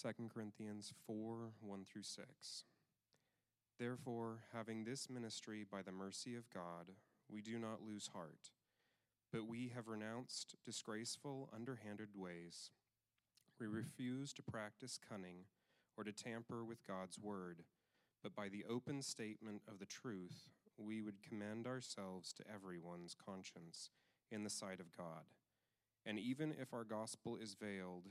2 Corinthians 4 1 through 6. Therefore, having this ministry by the mercy of God, we do not lose heart, but we have renounced disgraceful, underhanded ways. We refuse to practice cunning or to tamper with God's word, but by the open statement of the truth, we would commend ourselves to everyone's conscience in the sight of God. And even if our gospel is veiled,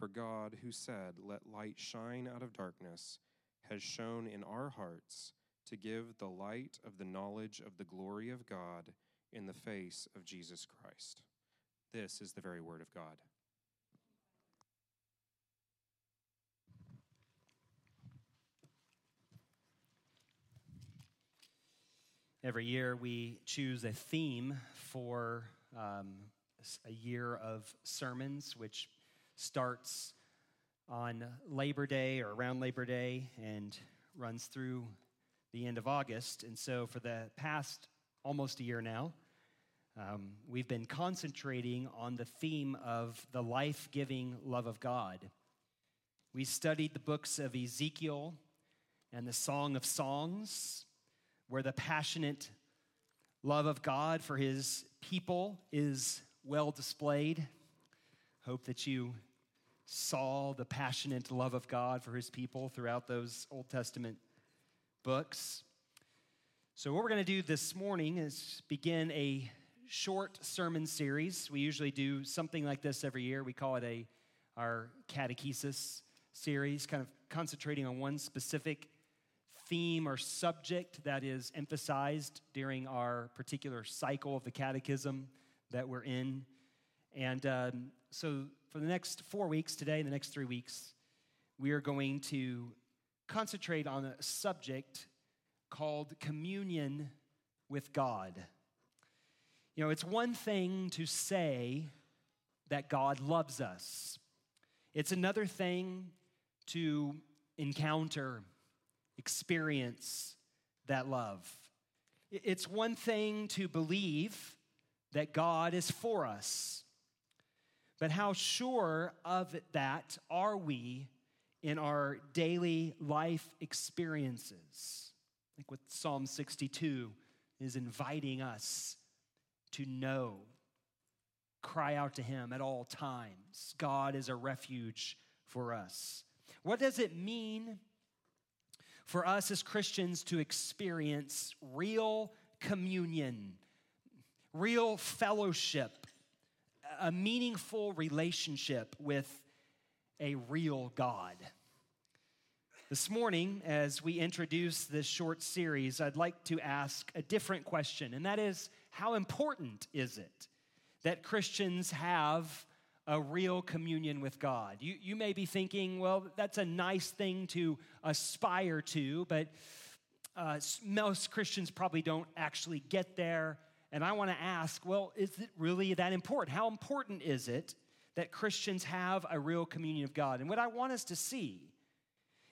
For God, who said, Let light shine out of darkness, has shone in our hearts to give the light of the knowledge of the glory of God in the face of Jesus Christ. This is the very word of God. Every year we choose a theme for um, a year of sermons, which starts on Labor Day or around Labor Day and runs through the end of August. And so, for the past almost a year now, um, we've been concentrating on the theme of the life giving love of God. We studied the books of Ezekiel and the Song of Songs, where the passionate love of God for his people is well displayed. Hope that you saw the passionate love of God for his people throughout those Old Testament books. So, what we're going to do this morning is begin a short sermon series. We usually do something like this every year. We call it a our catechesis series, kind of concentrating on one specific theme or subject that is emphasized during our particular cycle of the catechism that we're in. And um, so, for the next four weeks, today, and the next three weeks, we are going to concentrate on a subject called communion with God. You know, it's one thing to say that God loves us, it's another thing to encounter, experience that love. It's one thing to believe that God is for us. But how sure of that are we in our daily life experiences? Like what Psalm 62 is inviting us to know. Cry out to Him at all times. God is a refuge for us. What does it mean for us as Christians to experience real communion, real fellowship, a meaningful relationship with a real God. This morning, as we introduce this short series, I'd like to ask a different question, and that is how important is it that Christians have a real communion with God? You, you may be thinking, well, that's a nice thing to aspire to, but uh, most Christians probably don't actually get there. And I want to ask, well, is it really that important? How important is it that Christians have a real communion of God. And what I want us to see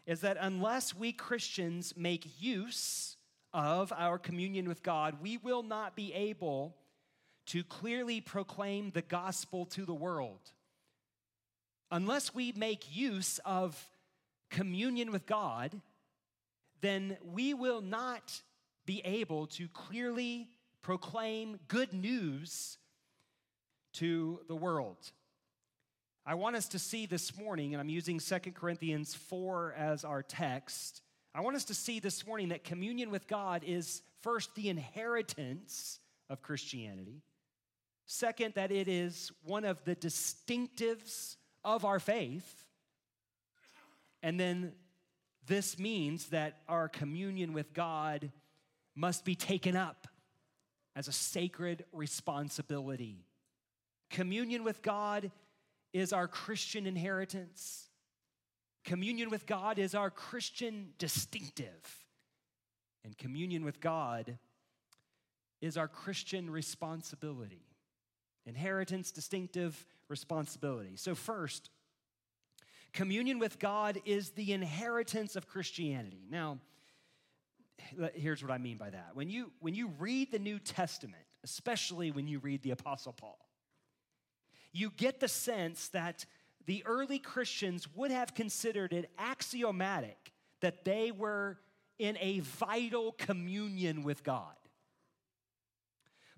is that unless we Christians make use of our communion with God, we will not be able to clearly proclaim the gospel to the world. Unless we make use of communion with God, then we will not be able to clearly proclaim good news to the world. I want us to see this morning, and I'm using 2 Corinthians 4 as our text. I want us to see this morning that communion with God is first the inheritance of Christianity. Second, that it is one of the distinctives of our faith. And then this means that our communion with God must be taken up as a sacred responsibility. Communion with God is our Christian inheritance. Communion with God is our Christian distinctive. and communion with God is our Christian responsibility. Inheritance, distinctive responsibility. So, first, communion with God is the inheritance of Christianity. Now, here's what I mean by that. When you, when you read the New Testament, especially when you read the Apostle Paul, you get the sense that the early Christians would have considered it axiomatic that they were in a vital communion with God.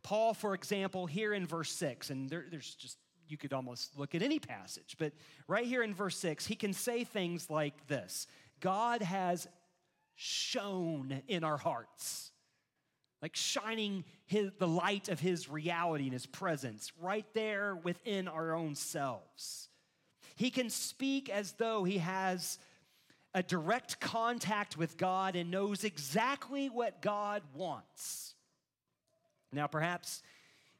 Paul, for example, here in verse 6, and there, there's just, you could almost look at any passage, but right here in verse 6, he can say things like this God has shone in our hearts, like shining his, the light of his reality and his presence right there within our own selves. He can speak as though he has a direct contact with God and knows exactly what God wants. Now, perhaps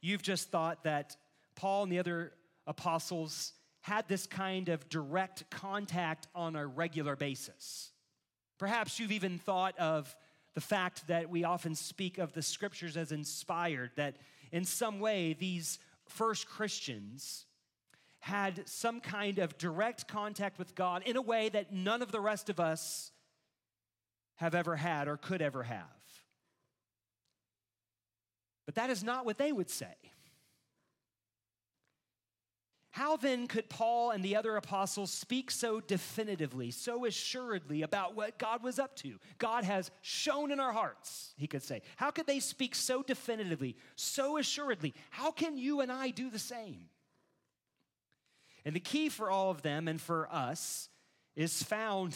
you've just thought that Paul and the other apostles had this kind of direct contact on a regular basis. Perhaps you've even thought of the fact that we often speak of the scriptures as inspired, that in some way these first Christians had some kind of direct contact with God in a way that none of the rest of us have ever had or could ever have. But that is not what they would say. How then could Paul and the other apostles speak so definitively, so assuredly about what God was up to? God has shone in our hearts, he could say. How could they speak so definitively, so assuredly? How can you and I do the same? And the key for all of them and for us is found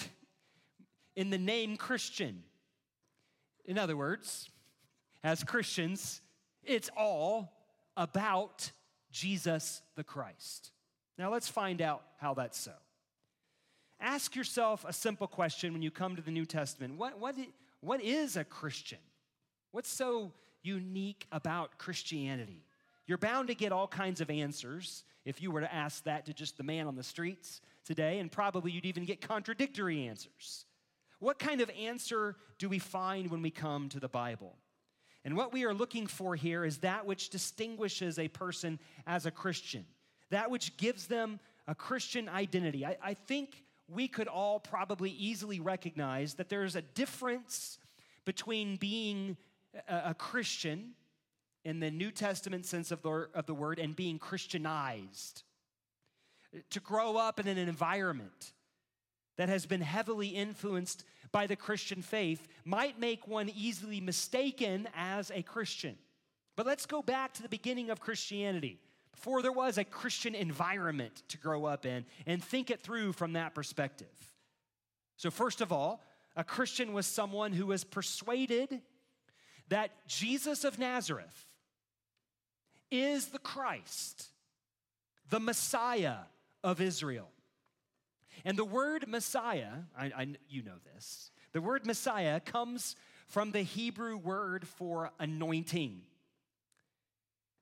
in the name Christian. In other words, as Christians, it's all about Jesus the Christ. Now let's find out how that's so. Ask yourself a simple question when you come to the New Testament what, what, what is a Christian? What's so unique about Christianity? You're bound to get all kinds of answers if you were to ask that to just the man on the streets today, and probably you'd even get contradictory answers. What kind of answer do we find when we come to the Bible? And what we are looking for here is that which distinguishes a person as a Christian, that which gives them a Christian identity. I, I think we could all probably easily recognize that there's a difference between being a, a Christian in the New Testament sense of the, of the word and being Christianized. To grow up in an environment that has been heavily influenced by the Christian faith might make one easily mistaken as a Christian. But let's go back to the beginning of Christianity, before there was a Christian environment to grow up in, and think it through from that perspective. So, first of all, a Christian was someone who was persuaded that Jesus of Nazareth is the Christ, the Messiah of Israel. And the word Messiah, I, I, you know this, the word Messiah comes from the Hebrew word for anointing.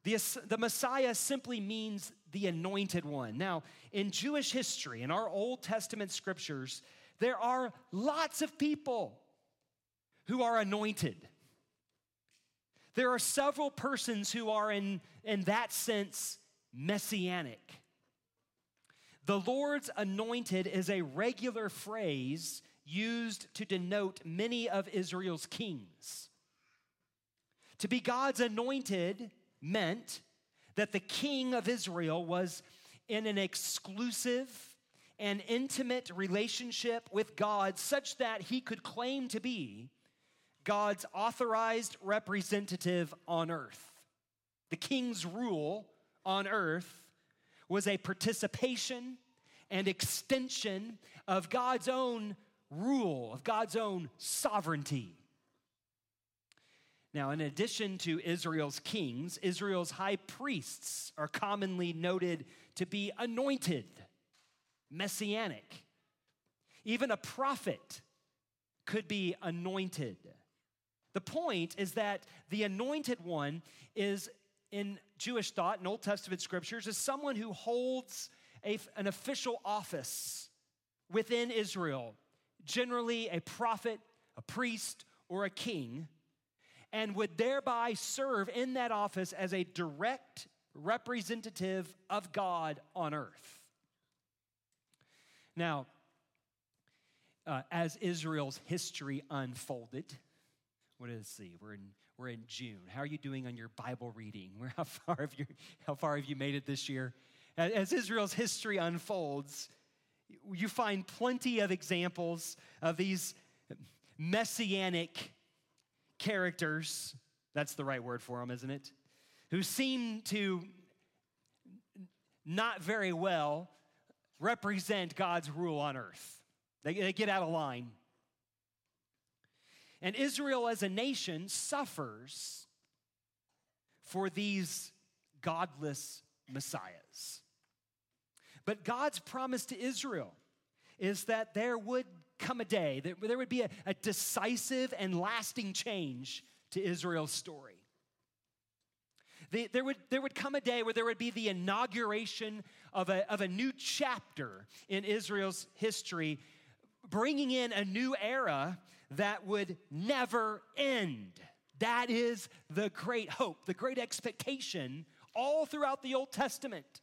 The, the Messiah simply means the anointed one. Now, in Jewish history, in our Old Testament scriptures, there are lots of people who are anointed. There are several persons who are, in, in that sense, messianic. The Lord's anointed is a regular phrase used to denote many of Israel's kings. To be God's anointed meant that the king of Israel was in an exclusive and intimate relationship with God, such that he could claim to be God's authorized representative on earth. The king's rule on earth was a participation and extension of God's own rule, of God's own sovereignty. Now, in addition to Israel's kings, Israel's high priests are commonly noted to be anointed, messianic. Even a prophet could be anointed. The point is that the anointed one is in Jewish thought and Old Testament scriptures is someone who holds a, an official office within Israel, generally a prophet, a priest, or a king and would thereby serve in that office as a direct representative of God on earth. Now, uh, as Israel's history unfolded, what it see? We're in, we're in June. How are you doing on your Bible reading? How far have you, how far have you made it this year? As Israel's history unfolds, you find plenty of examples of these messianic characters, that's the right word for them, isn't it? Who seem to not very well represent God's rule on earth. They, they get out of line. And Israel as a nation suffers for these godless messiahs. But God's promise to Israel is that there would come a day, that there would be a, a decisive and lasting change to Israel's story. The, there, would, there would come a day where there would be the inauguration of a, of a new chapter in Israel's history, bringing in a new era that would never end. That is the great hope, the great expectation all throughout the Old Testament.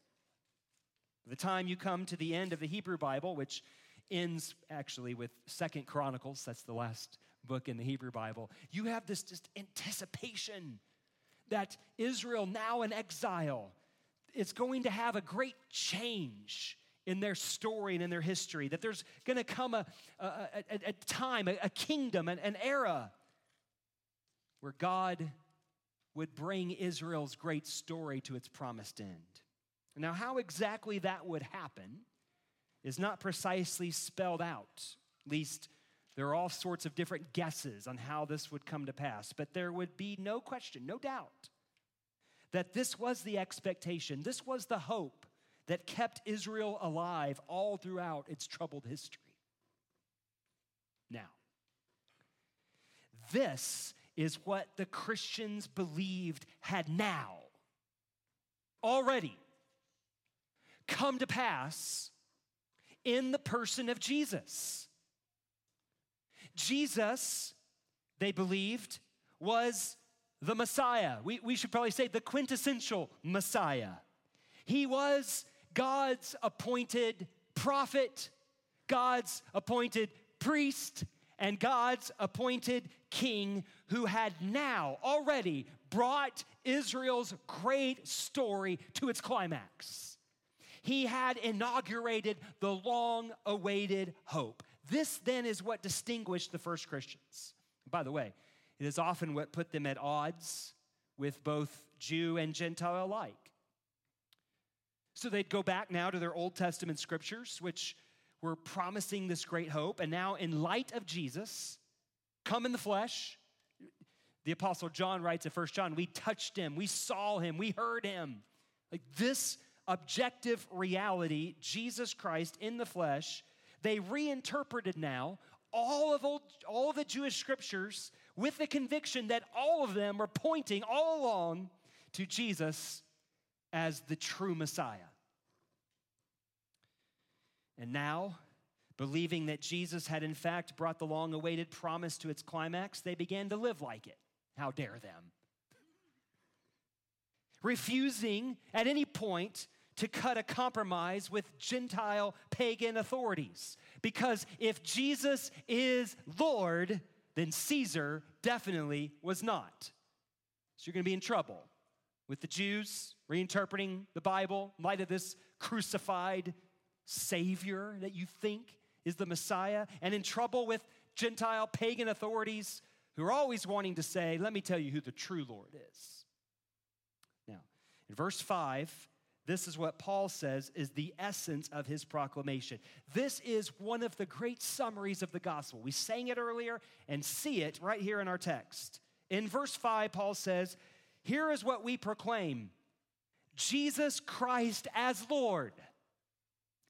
The time you come to the end of the Hebrew Bible, which ends actually with Second Chronicles, that's the last book in the Hebrew Bible, you have this just anticipation that Israel, now in exile, is going to have a great change in their story and in their history, that there's going to come a, a, a, a time, a, kingdom, an, an era where God would bring Israel's great story to its promised end. Now, how exactly that would happen is not precisely spelled out. At least there are all sorts of different guesses on how this would come to pass. But there would be no question, no doubt, that this was the expectation, this was the hope that kept Israel alive all throughout its troubled history. Now, this is what the Christians believed had now already come to pass in the person of Jesus. Jesus, they believed, was the Messiah. We, we should probably say the quintessential Messiah. He was God's appointed prophet, God's appointed priest, and God's appointed king who had now already brought Israel's great story to its climax he had inaugurated the long awaited hope. This then is what distinguished the first Christians. By the way, it is often what put them at odds with both Jew and Gentile alike. So they'd go back now to their Old Testament scriptures, which were promising this great hope. And now, in light of Jesus, come in the flesh, the Apostle John writes in 1 John, we touched him, we saw him, we heard him. Like this objective reality, Jesus Christ in the flesh, they reinterpreted now all of old, all of the Jewish scriptures with the conviction that all of them are pointing all along to Jesus as the true Messiah. And now, believing that Jesus had in fact brought the long awaited promise to its climax, they began to live like it. How dare them? Refusing at any point to cut a compromise with Gentile pagan authorities. Because if Jesus is Lord, then Caesar definitely was not. So you're going to be in trouble with the Jews reinterpreting the Bible in light of this crucified Savior that you think is the Messiah, and in trouble with Gentile pagan authorities who are always wanting to say, Let me tell you who the true Lord is. Now, in verse 5, this is what Paul says is the essence of his proclamation. This is one of the great summaries of the gospel. We sang it earlier and see it right here in our text. In verse 5, Paul says, Here is what we proclaim Jesus Christ as Lord.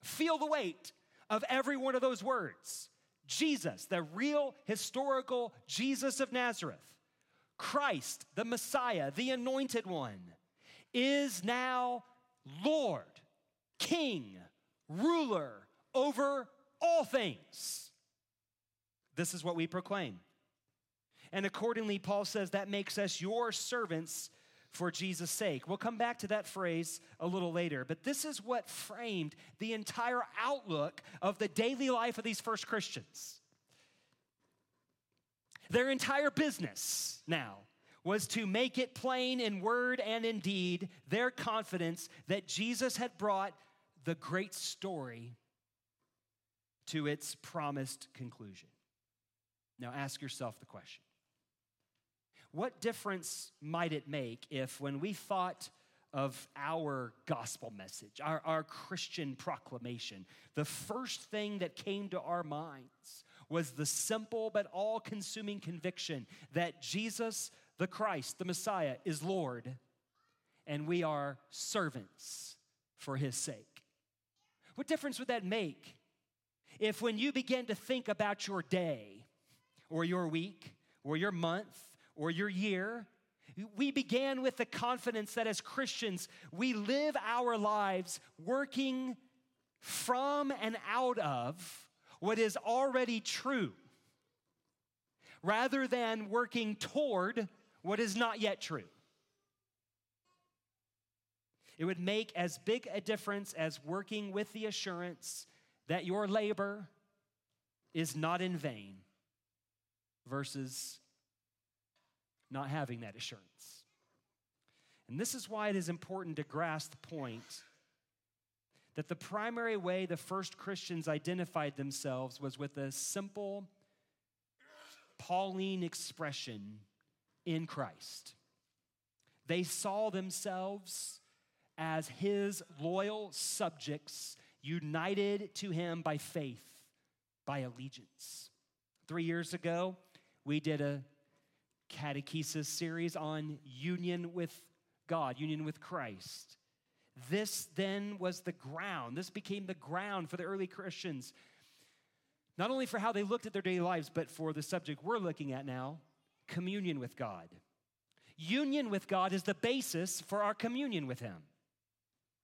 Feel the weight of every one of those words. Jesus, the real historical Jesus of Nazareth, Christ, the Messiah, the anointed one, is now Lord, King, ruler over all things. This is what we proclaim. And accordingly, Paul says that makes us your servants for Jesus' sake. We'll come back to that phrase a little later, but this is what framed the entire outlook of the daily life of these first Christians. Their entire business now was to make it plain in word and in deed their confidence that Jesus had brought the great story to its promised conclusion. Now ask yourself the question what difference might it make if, when we thought of our gospel message, our, our Christian proclamation, the first thing that came to our minds was the simple but all consuming conviction that Jesus, the Christ, the Messiah, is Lord, and we are servants for his sake? What difference would that make if, when you begin to think about your day or your week or your month or your year, we began with the confidence that as Christians, we live our lives working from and out of what is already true, rather than working toward what is not yet true. It would make as big a difference as working with the assurance that your labor is not in vain versus not having that assurance. And this is why it is important to grasp the point that the primary way the first Christians identified themselves was with a simple Pauline expression in Christ. They saw themselves as his loyal subjects, united to him by faith, by allegiance. Three years ago, we did a catechesis series on union with God, union with Christ. This then was the ground. This became the ground for the early Christians, not only for how they looked at their daily lives, but for the subject we're looking at now communion with God. Union with God is the basis for our communion with Him.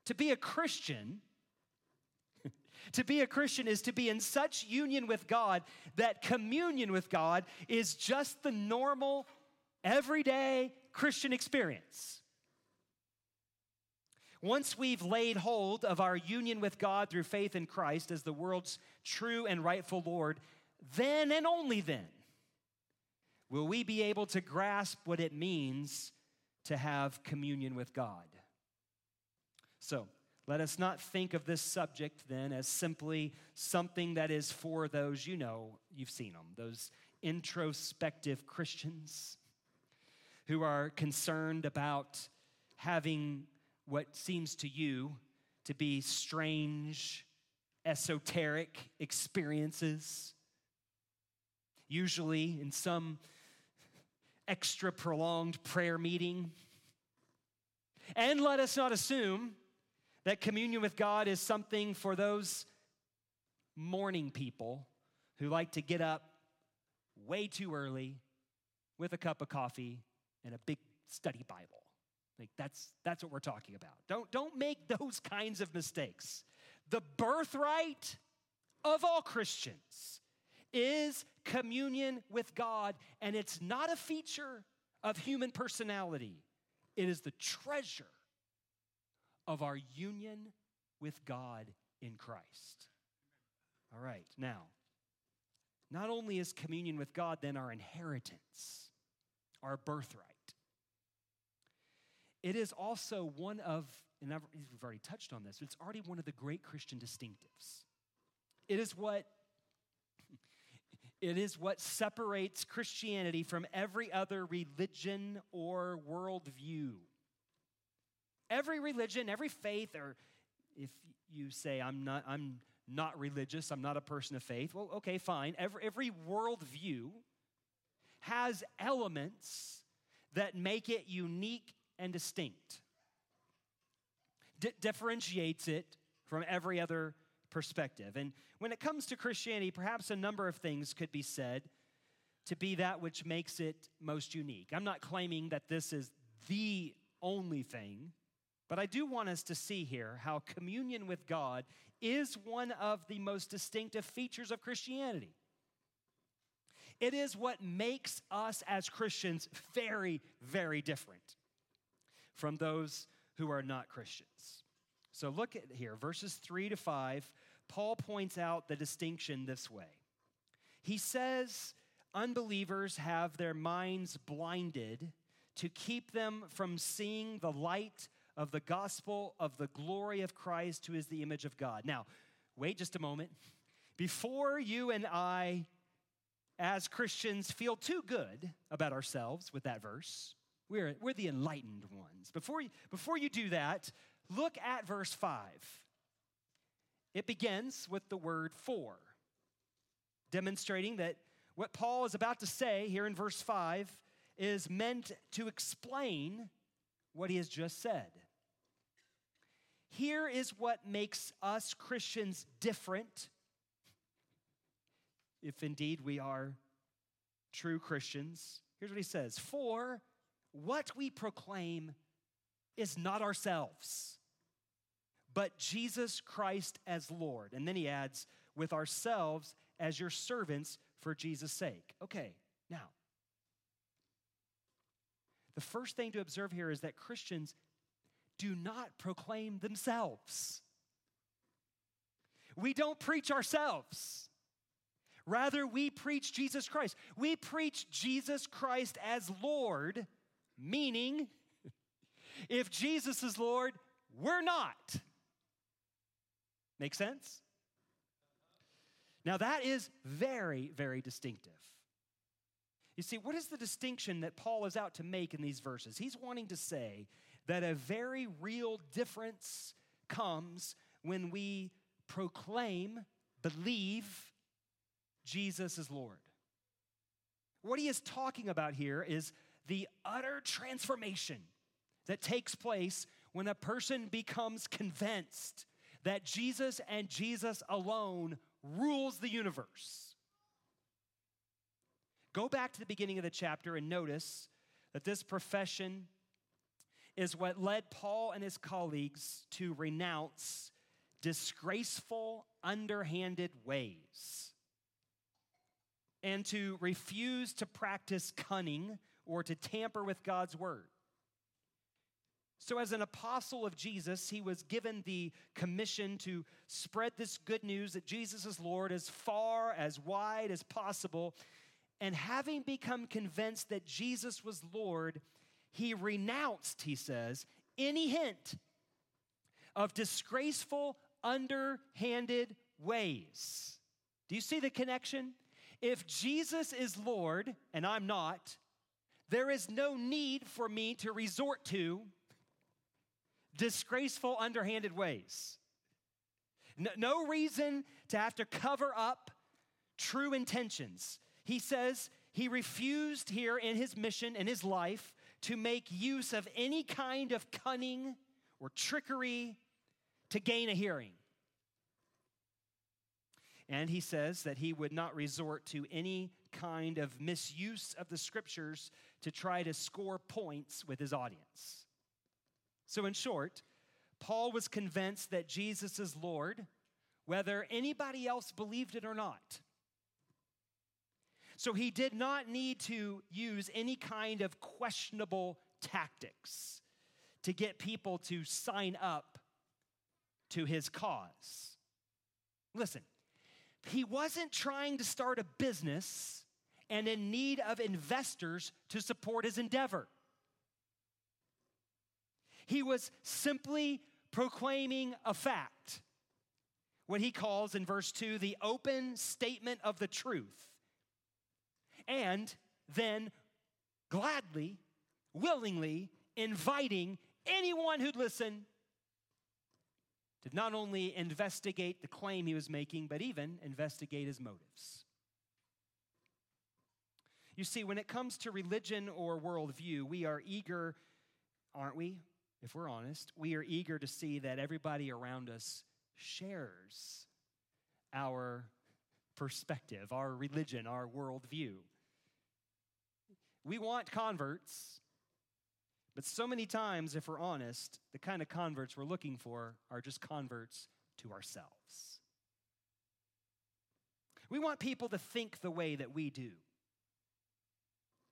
To be a Christian, to be a Christian is to be in such union with God that communion with God is just the normal everyday Christian experience. Once we've laid hold of our union with God through faith in Christ as the world's true and rightful Lord, then and only then will we be able to grasp what it means to have communion with God. So, let us not think of this subject then as simply something that is for those you know, you've seen them, those introspective Christians who are concerned about having what seems to you to be strange, esoteric experiences, usually in some extra prolonged prayer meeting. And let us not assume that communion with God is something for those morning people who like to get up way too early with a cup of coffee and a big study Bible. Like that's that's what we're talking about. Don't don't make those kinds of mistakes. The birthright of all Christians is communion with God, and it's not a feature of human personality. It is the treasure of our union with God in Christ. All right, now, not only is communion with God then our inheritance, our birthright, it is also one of, and I've, we've already touched on this, it's already one of the great Christian distinctives. It is what it is what separates Christianity from every other religion or worldview. Every religion, every faith, or if you say, I'm not, I'm not religious, I'm not a person of faith, well, okay, fine. Every, every worldview has elements that make it unique and distinct, D- differentiates it from every other perspective. And when it comes to Christianity, perhaps a number of things could be said to be that which makes it most unique. I'm not claiming that this is the only thing, but I do want us to see here how communion with God is one of the most distinctive features of Christianity. It is what makes us as Christians very, very different from those who are not Christians. So look at here, verses 3 to 5. Paul points out the distinction this way. He says, Unbelievers have their minds blinded to keep them from seeing the light of the gospel of the glory of Christ, who is the image of God. Now, wait just a moment. Before you and I, as Christians, feel too good about ourselves with that verse, we're, we're the enlightened ones. Before you, before you do that, look at verse 5. It begins with the word for, demonstrating that what Paul is about to say here in verse 5 is meant to explain what he has just said. Here is what makes us Christians different, if indeed we are true Christians. Here's what he says For what we proclaim is not ourselves, but Jesus Christ as Lord. And then he adds, with ourselves as your servants for Jesus' sake. Okay, now, the first thing to observe here is that Christians do not proclaim themselves. We don't preach ourselves. Rather, we preach Jesus Christ. We preach Jesus Christ as Lord, meaning if Jesus is Lord, we're not. Make sense? Now, that is very, very distinctive. You see, what is the distinction that Paul is out to make in these verses? He's wanting to say that a very real difference comes when we proclaim, believe Jesus is Lord. What he is talking about here is the utter transformation that takes place when a person becomes convinced that Jesus and Jesus alone rules the universe. Go back to the beginning of the chapter and notice that this profession is what led Paul and his colleagues to renounce disgraceful, underhanded ways and to refuse to practice cunning or to tamper with God's word. So, as an apostle of Jesus, he was given the commission to spread this good news that Jesus is Lord as far, as wide as possible. And having become convinced that Jesus was Lord, he renounced, he says, any hint of disgraceful, underhanded ways. Do you see the connection? If Jesus is Lord and I'm not, there is no need for me to resort to disgraceful, underhanded ways. No, no reason to have to cover up true intentions. He says he refused here in his mission in his life to make use of any kind of cunning or trickery to gain a hearing. And he says that he would not resort to any kind of misuse of the scriptures to try to score points with his audience. So, in short, Paul was convinced that Jesus is Lord, whether anybody else believed it or not. So, he did not need to use any kind of questionable tactics to get people to sign up to his cause. Listen, he wasn't trying to start a business and in need of investors to support his endeavor. He was simply proclaiming a fact. What he calls in verse 2 the open statement of the truth. And then gladly, willingly inviting anyone who'd listen to not only investigate the claim he was making, but even investigate his motives. You see, when it comes to religion or worldview, we are eager, aren't we, if we're honest, we are eager to see that everybody around us shares our perspective, our religion, our worldview. We want converts, but so many times, if we're honest, the kind of converts we're looking for are just converts to ourselves. We want people to think the way that we do.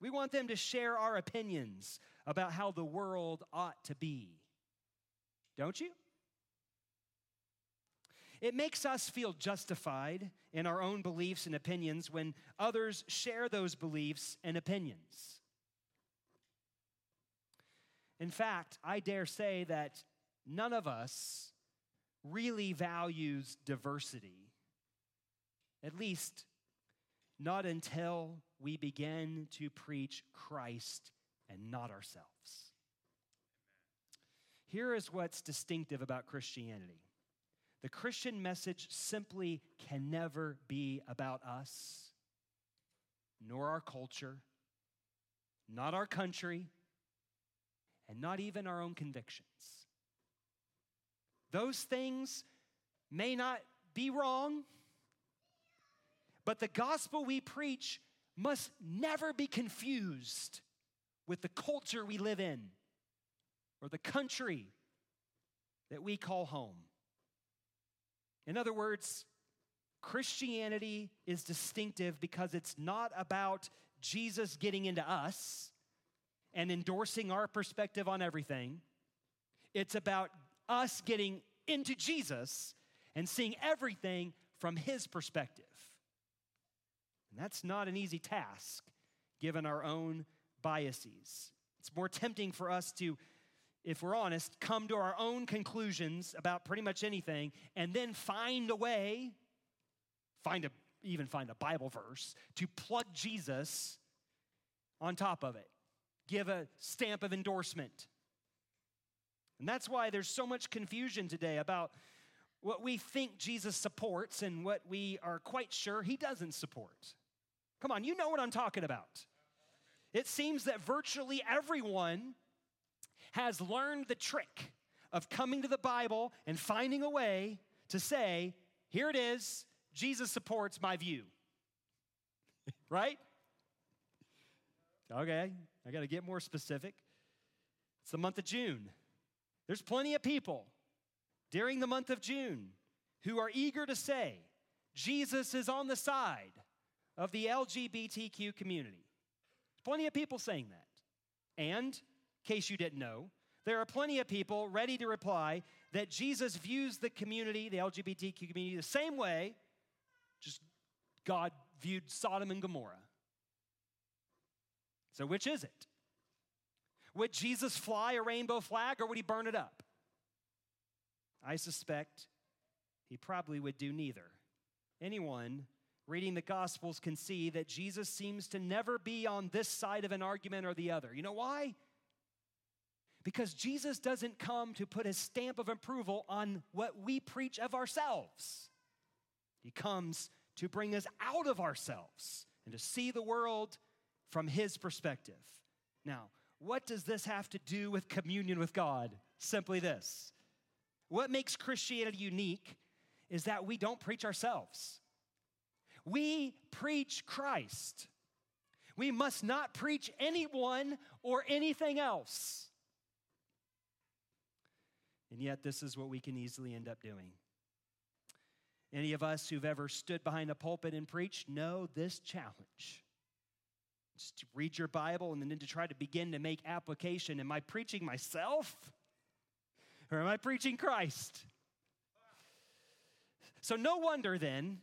We want them to share our opinions about how the world ought to be. Don't you? It makes us feel justified in our own beliefs and opinions when others share those beliefs and opinions. In fact, I dare say that none of us really values diversity, at least not until we begin to preach Christ and not ourselves. Here is what's distinctive about Christianity the Christian message simply can never be about us, nor our culture, not our country, and not even our own convictions. Those things may not be wrong, but the gospel we preach must never be confused with the culture we live in or the country that we call home. In other words, Christianity is distinctive because it's not about Jesus getting into us and endorsing our perspective on everything. It's about us getting into Jesus and seeing everything from his perspective. And that's not an easy task given our own biases. It's more tempting for us to if we're honest, come to our own conclusions about pretty much anything and then find a way, find a, even find a Bible verse to plug Jesus on top of it, give a stamp of endorsement. And that's why there's so much confusion today about what we think Jesus supports and what we are quite sure he doesn't support. Come on, you know what I'm talking about. It seems that virtually everyone has learned the trick of coming to the Bible and finding a way to say, here it is, Jesus supports my view. right? Okay, I got to get more specific. It's the month of June. There's plenty of people during the month of June who are eager to say, Jesus is on the side of the LGBTQ community. Plenty of people saying that. And case you didn't know, there are plenty of people ready to reply that Jesus views the community, the LGBTQ community, the same way just God viewed Sodom and Gomorrah. So, which is it? Would Jesus fly a rainbow flag or would he burn it up? I suspect he probably would do neither. Anyone reading the Gospels can see that Jesus seems to never be on this side of an argument or the other. You know why? Because Jesus doesn't come to put a stamp of approval on what we preach of ourselves. He comes to bring us out of ourselves and to see the world from His perspective. Now, what does this have to do with communion with God? Simply this what makes Christianity unique is that we don't preach ourselves, we preach Christ. We must not preach anyone or anything else. And yet, this is what we can easily end up doing. Any of us who've ever stood behind a pulpit and preached know this challenge. Just to read your Bible and then to try to begin to make application. Am I preaching myself or am I preaching Christ? So, no wonder then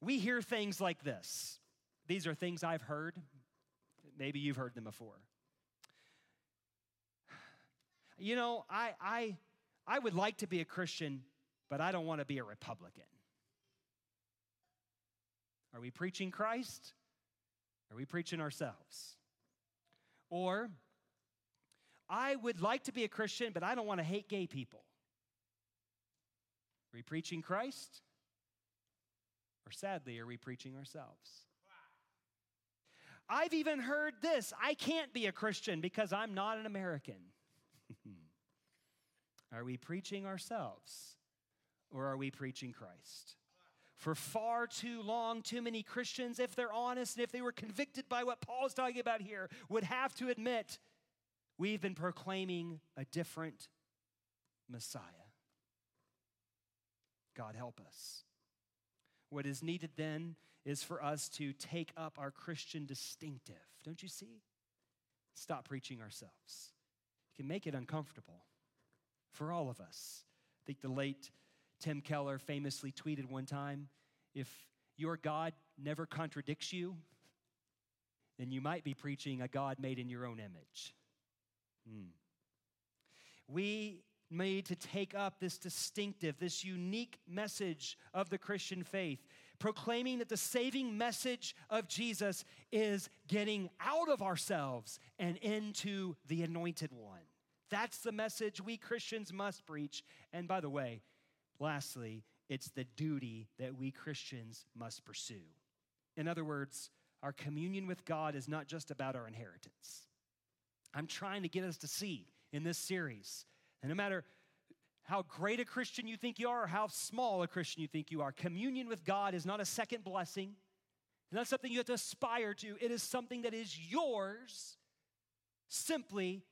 we hear things like this. These are things I've heard. Maybe you've heard them before. You know, I, I, I would like to be a Christian, but I don't want to be a Republican. Are we preaching Christ? Are we preaching ourselves? Or, I would like to be a Christian, but I don't want to hate gay people. Are we preaching Christ? Or sadly, are we preaching ourselves? I've even heard this I can't be a Christian because I'm not an American. Are we preaching ourselves or are we preaching Christ? For far too long, too many Christians, if they're honest and if they were convicted by what Paul's talking about here, would have to admit we've been proclaiming a different Messiah. God help us. What is needed then is for us to take up our Christian distinctive. Don't you see? Stop preaching ourselves. You can make it uncomfortable for all of us. I think the late Tim Keller famously tweeted one time if your God never contradicts you, then you might be preaching a God made in your own image. Hmm. We need to take up this distinctive, this unique message of the Christian faith, proclaiming that the saving message of Jesus is getting out of ourselves and into the anointed one. That's the message we Christians must preach. And by the way, lastly, it's the duty that we Christians must pursue. In other words, our communion with God is not just about our inheritance. I'm trying to get us to see in this series. And no matter how great a Christian you think you are or how small a Christian you think you are, communion with God is not a second blessing. It's not something you have to aspire to. It is something that is yours simply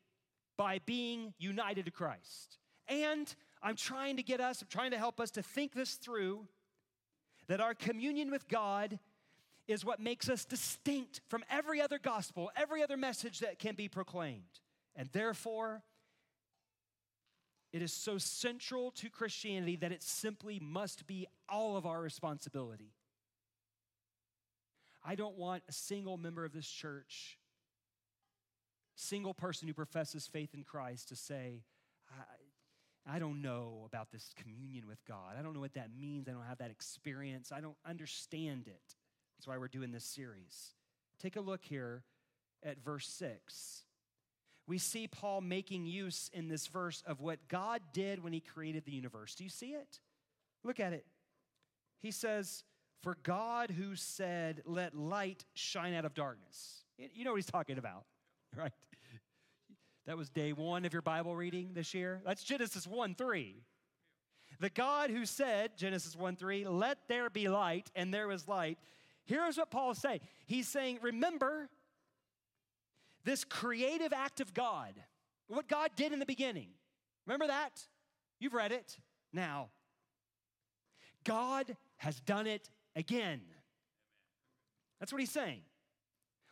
by being united to Christ. And I'm trying to get us, I'm trying to help us to think this through that our communion with God is what makes us distinct from every other gospel, every other message that can be proclaimed. And therefore, it is so central to Christianity that it simply must be all of our responsibility. I don't want a single member of this church, single person who professes faith in Christ, to say, I, I don't know about this communion with God. I don't know what that means. I don't have that experience. I don't understand it. That's why we're doing this series. Take a look here at verse 6. We see Paul making use in this verse of what God did when he created the universe. Do you see it? Look at it. He says, For God who said, Let light shine out of darkness. You know what he's talking about, right? That was day one of your Bible reading this year. That's Genesis 1 3. The God who said, Genesis 1 3, let there be light, and there was light. Here's what Paul is saying He's saying, Remember this creative act of God, what God did in the beginning. Remember that? You've read it. Now, God has done it again. That's what he's saying.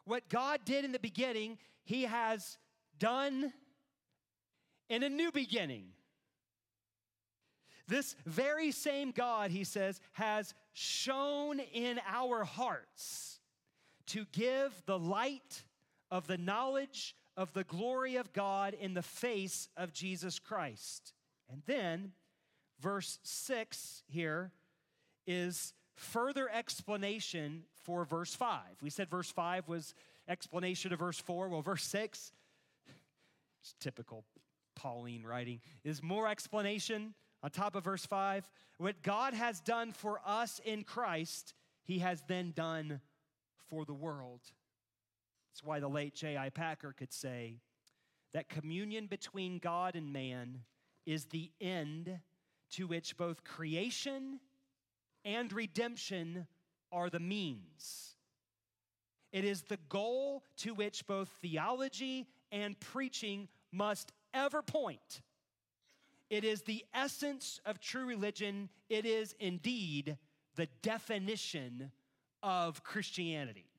What God did in the beginning, he has done in a new beginning. This very same God, he says, has shone in our hearts to give the light of the knowledge of the glory of God in the face of Jesus Christ. And then, verse 6 here is further explanation for verse 5. We said verse 5 was explanation of verse 4. Well, verse 6, it's typical Pauline writing, is more explanation on top of verse 5. What God has done for us in Christ, he has then done for the world. That's why the late J.I. Packer could say that communion between God and man is the end to which both creation and redemption are the means. It is the goal to which both theology and preaching must ever point. It is the essence of true religion. It is indeed the definition of Christianity.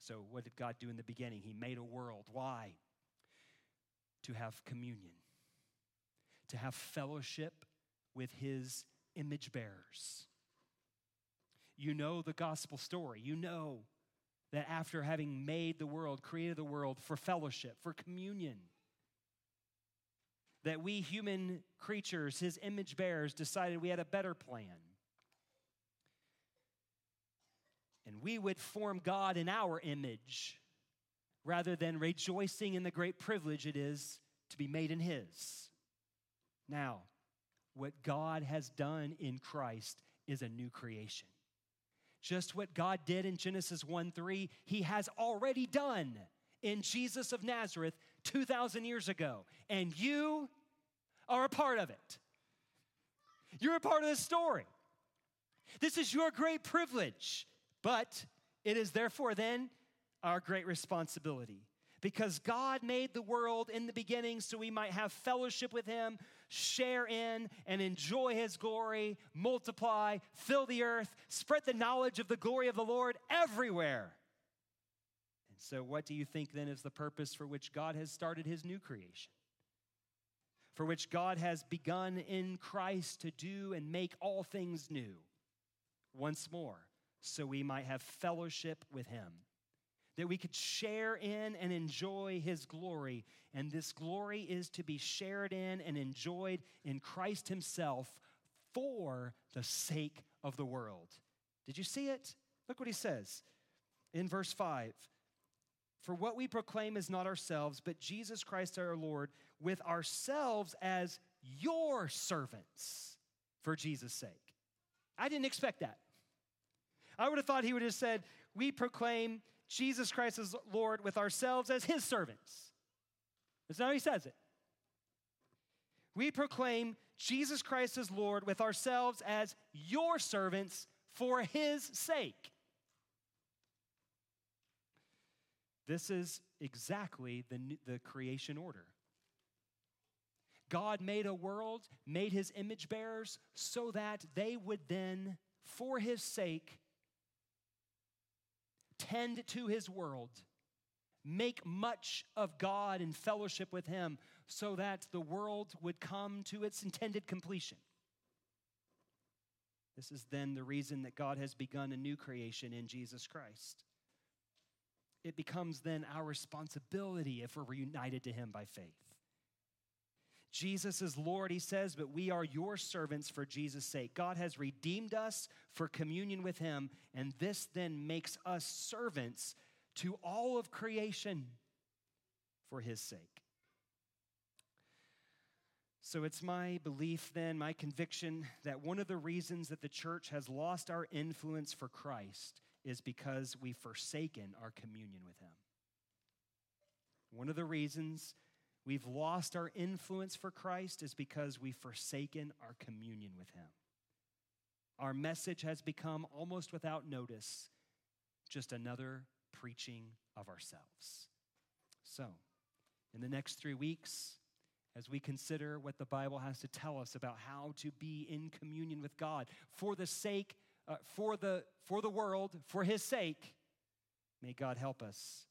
So, what did God do in the beginning? He made a world. Why? To have communion, to have fellowship with His image bearers. You know the gospel story. You know that after having made the world, created the world for fellowship, for communion, that we human creatures, His image bearers, decided we had a better plan and we would form God in our image rather than rejoicing in the great privilege it is to be made in His. Now, what God has done in Christ is a new creation. Just what God did in Genesis 1 3, He has already done in Jesus of Nazareth 2,000 years ago. And you are a part of it. You're a part of the story. This is your great privilege. But it is therefore then our great responsibility. Because God made the world in the beginning so we might have fellowship with Him, share in and enjoy His glory, multiply, fill the earth, spread the knowledge of the glory of the Lord everywhere. And so, what do you think then is the purpose for which God has started His new creation? For which God has begun in Christ to do and make all things new once more, so we might have fellowship with Him that we could share in and enjoy his glory. And this glory is to be shared in and enjoyed in Christ himself for the sake of the world. Did you see it? Look what he says in verse 5. For what we proclaim is not ourselves, but Jesus Christ our Lord, with ourselves as your servants for Jesus' sake. I didn't expect that. I would have thought he would have said, We proclaim Jesus Christ as Lord with ourselves as his servants. That's how he says it. We proclaim Jesus Christ as Lord with ourselves as your servants for his sake. This is exactly the, the creation order. God made a world, made his image bearers, so that they would then, for his sake, tend to his world, make much of God and fellowship with him so that the world would come to its intended completion. This is then the reason that God has begun a new creation in Jesus Christ. It becomes then our responsibility if we're reunited to him by faith. Jesus is Lord, he says, but we are your servants for Jesus' sake. God has redeemed us for communion with him, and this then makes us servants to all of creation for his sake. So it's my belief, then, my conviction, that one of the reasons that the church has lost our influence for Christ is because we've forsaken our communion with him. One of the reasons we've lost our influence for Christ is because we've forsaken our communion with Him. Our message has become almost without notice just another preaching of ourselves. So, in the next three weeks, as we consider what the Bible has to tell us about how to be in communion with God for the sake, uh, for, the, for the world, for His sake, may God help us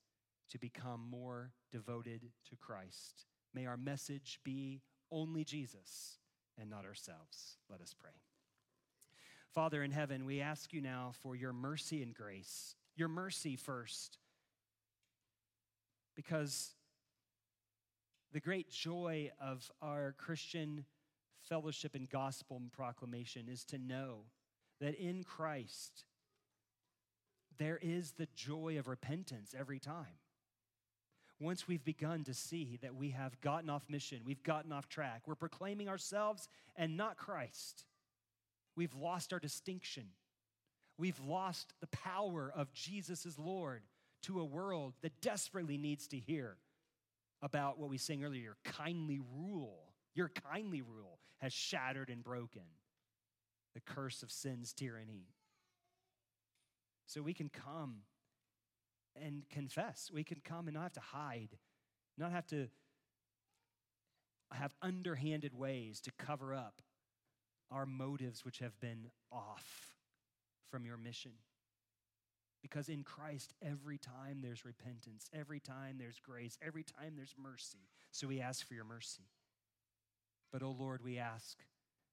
to become more devoted to Christ. May our message be only Jesus and not ourselves. Let us pray. Father in heaven, we ask you now for your mercy and grace. Your mercy first, because the great joy of our Christian fellowship and gospel proclamation is to know that in Christ there is the joy of repentance every time once we've begun to see that we have gotten off mission, we've gotten off track, we're proclaiming ourselves and not Christ, we've lost our distinction. We've lost the power of Jesus as Lord to a world that desperately needs to hear about what we sang earlier your kindly rule. Your kindly rule has shattered and broken the curse of sin's tyranny. So we can come and confess. We can come and not have to hide, not have to have underhanded ways to cover up our motives which have been off from your mission. Because in Christ, every time there's repentance, every time there's grace, every time there's mercy. So we ask for your mercy. But, oh Lord, we ask,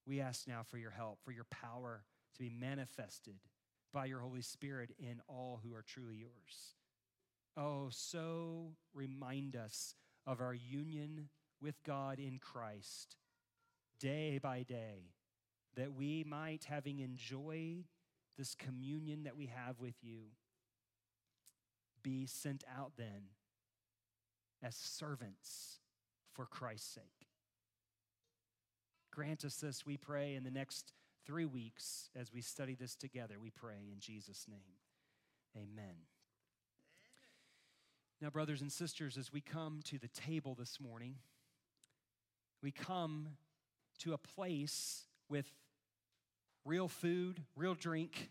we ask now for your help, for your power to be manifested by your Holy Spirit in all who are truly yours. Oh, so remind us of our union with God in Christ day by day, that we might, having enjoyed this communion that we have with you, be sent out then as servants for Christ's sake. Grant us this, we pray, in the next three weeks as we study this together. We pray in Jesus' name. Amen. Now, brothers and sisters, as we come to the table this morning, we come to a place with real food, real drink,